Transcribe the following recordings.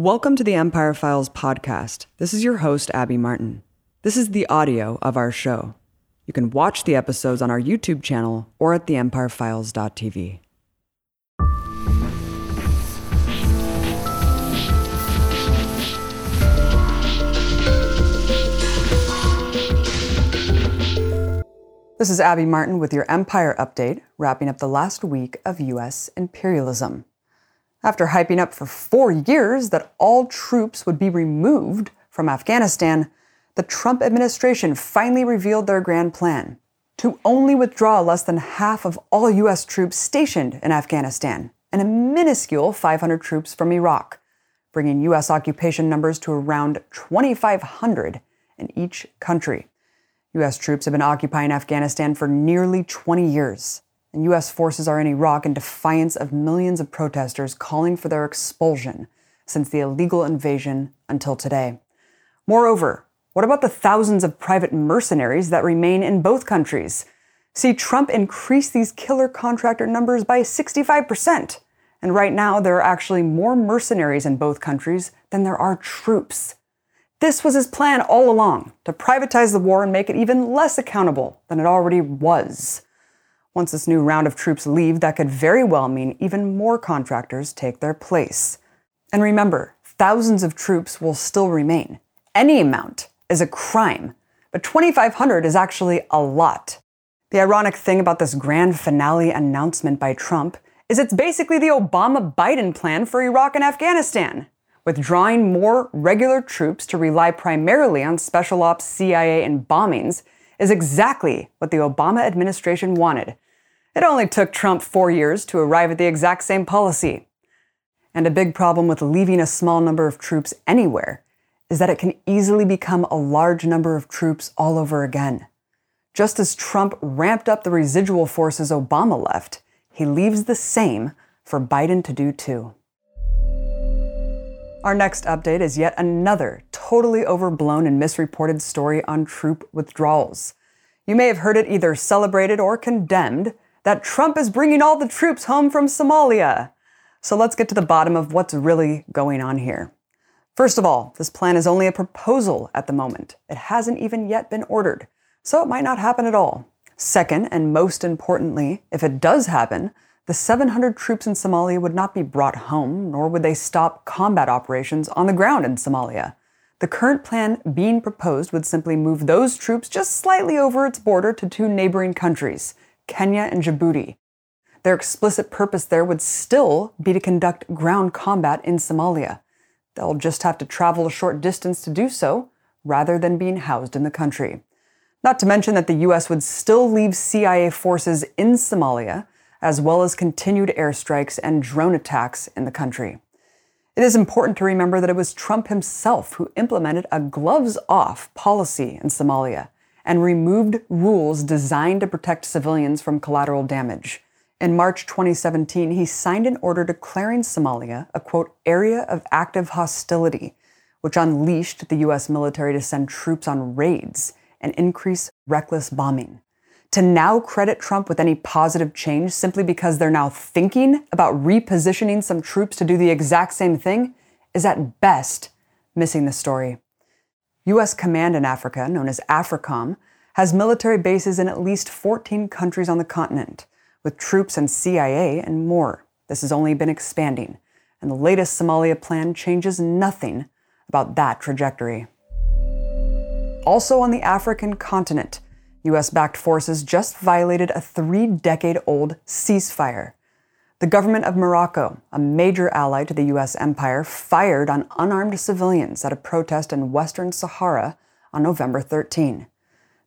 Welcome to the Empire Files podcast. This is your host, Abby Martin. This is the audio of our show. You can watch the episodes on our YouTube channel or at theempirefiles.tv. This is Abby Martin with your Empire Update, wrapping up the last week of U.S. imperialism. After hyping up for four years that all troops would be removed from Afghanistan, the Trump administration finally revealed their grand plan to only withdraw less than half of all U.S. troops stationed in Afghanistan and a minuscule 500 troops from Iraq, bringing U.S. occupation numbers to around 2,500 in each country. U.S. troops have been occupying Afghanistan for nearly 20 years, and U.S. forces are in Iraq in defiance of millions of protesters calling for their expulsion since the illegal invasion until today. Moreover, what about the thousands of private mercenaries that remain in both countries? See, Trump increased these killer contractor numbers by 65%. And right now, there are actually more mercenaries in both countries than there are troops. This was his plan all along to privatize the war and make it even less accountable than it already was. Once this new round of troops leave, that could very well mean even more contractors take their place. And remember, thousands of troops will still remain. Any amount is a crime, but 2,500 is actually a lot. The ironic thing about this grand finale announcement by Trump is it's basically the Obama Biden plan for Iraq and Afghanistan withdrawing more regular troops to rely primarily on special ops, CIA, and bombings is exactly what the Obama administration wanted. It only took Trump four years to arrive at the exact same policy. And a big problem with leaving a small number of troops anywhere is that it can easily become a large number of troops all over again. Just as Trump ramped up the residual forces Obama left, he leaves the same for Biden to do too. Our next update is yet another totally overblown and misreported story on troop withdrawals. You may have heard it either celebrated or condemned that Trump is bringing all the troops home from Somalia. So let's get to the bottom of what's really going on here. First of all, this plan is only a proposal at the moment. It hasn't even yet been ordered, so it might not happen at all. Second, and most importantly, if it does happen, the 700 troops in Somalia would not be brought home, nor would they stop combat operations on the ground in Somalia. The current plan being proposed would simply move those troops just slightly over its border to two neighboring countries, Kenya and Djibouti. Their explicit purpose there would still be to conduct ground combat in Somalia. They'll just have to travel a short distance to do so, rather than being housed in the country. Not to mention that the US would still leave CIA forces in Somalia as well as continued airstrikes and drone attacks in the country. It is important to remember that it was Trump himself who implemented a gloves off policy in Somalia and removed rules designed to protect civilians from collateral damage. In March 2017, he signed an order declaring Somalia a quote, area of active hostility, which unleashed the U.S. military to send troops on raids and increase reckless bombing to now credit Trump with any positive change simply because they're now thinking about repositioning some troops to do the exact same thing is at best missing the story. U.S. Command in Africa, known as AFRICOM, has military bases in at least 14 countries on the continent, with troops and CIA and more. This has only been expanding, and the latest Somalia plan changes nothing about that trajectory. Also on the African continent, US backed forces just violated a three decade old ceasefire. The government of Morocco, a major ally to the US empire, fired on unarmed civilians at a protest in Western Sahara on November 13.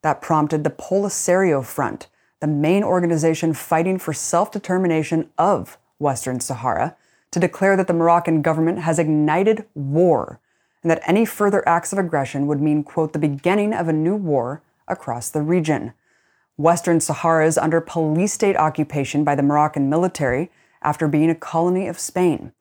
That prompted the Polisario Front, the main organization fighting for self determination of Western Sahara, to declare that the Moroccan government has ignited war and that any further acts of aggression would mean, quote, the beginning of a new war across the region. Western Sahara is under police state occupation by the Moroccan military after being a colony of Spain.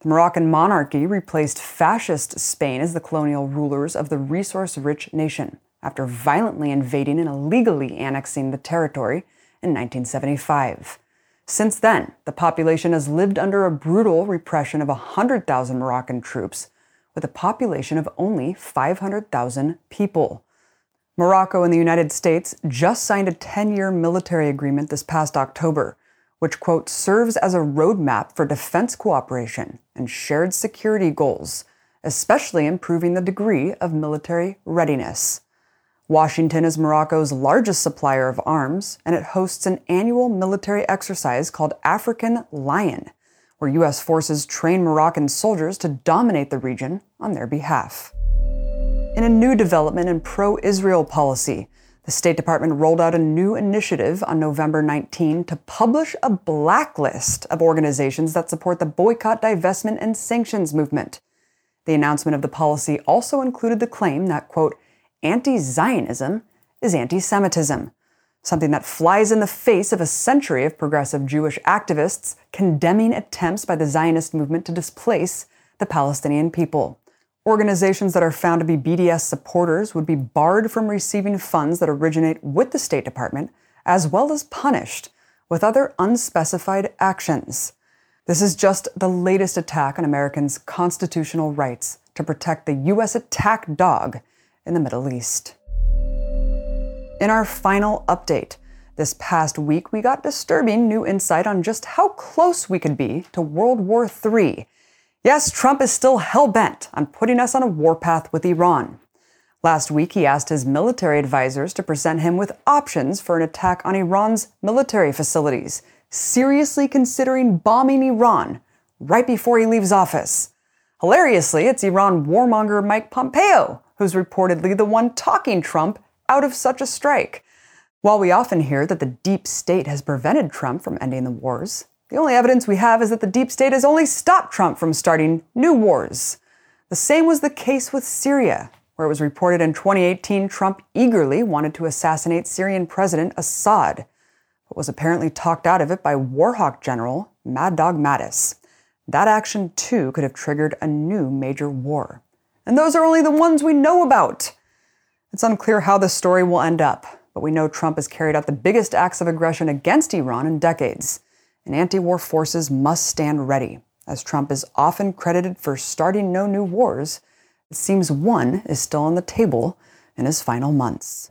The Moroccan monarchy replaced fascist Spain as the colonial rulers of the resource rich nation after violently invading and illegally annexing the territory in 1975. Since then, the population has lived under a brutal repression of 100,000 Moroccan troops with a population of only 500,000 people. Morocco and the United States just signed a 10 year military agreement this past October, which, quote, serves as a roadmap for defense cooperation and shared security goals, especially improving the degree of military readiness. Washington is Morocco's largest supplier of arms, and it hosts an annual military exercise called African Lion, where U.S. forces train Moroccan soldiers to dominate the region on their behalf. In a new development in pro Israel policy, the State Department rolled out a new initiative on November 19 to publish a blacklist of organizations that support the boycott, divestment, and sanctions movement. The announcement of the policy also included the claim that, quote, anti Zionism is anti Semitism, something that flies in the face of a century of progressive Jewish activists condemning attempts by the Zionist movement to displace the Palestinian people. Organizations that are found to be BDS supporters would be barred from receiving funds that originate with the State Department, as well as punished with other unspecified actions. This is just the latest attack on Americans' constitutional rights to protect the U.S. attack dog in the Middle East. In our final update, this past week we got disturbing new insight on just how close we could be to World War III. Yes, Trump is still hell bent on putting us on a warpath with Iran. Last week, he asked his military advisors to present him with options for an attack on Iran's military facilities, seriously considering bombing Iran right before he leaves office. Hilariously, it's Iran warmonger Mike Pompeo who's reportedly the one talking Trump out of such a strike. While we often hear that the deep state has prevented Trump from ending the wars, the only evidence we have is that the deep state has only stopped Trump from starting new wars. The same was the case with Syria, where it was reported in 2018 Trump eagerly wanted to assassinate Syrian President Assad, but was apparently talked out of it by Warhawk General Mad Dog Mattis. That action, too, could have triggered a new major war and those are only the ones we know about. It's unclear how the story will end up, but we know Trump has carried out the biggest acts of aggression against Iran in decades, and anti war forces must stand ready. As Trump is often credited for starting no new wars, it seems one is still on the table in his final months.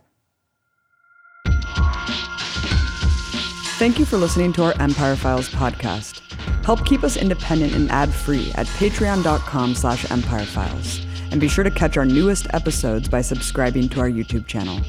Thank you for listening to our Empire Files podcast. Help keep us independent and ad-free at patreon.com slash empirefiles and be sure to catch our newest episodes by subscribing to our YouTube channel.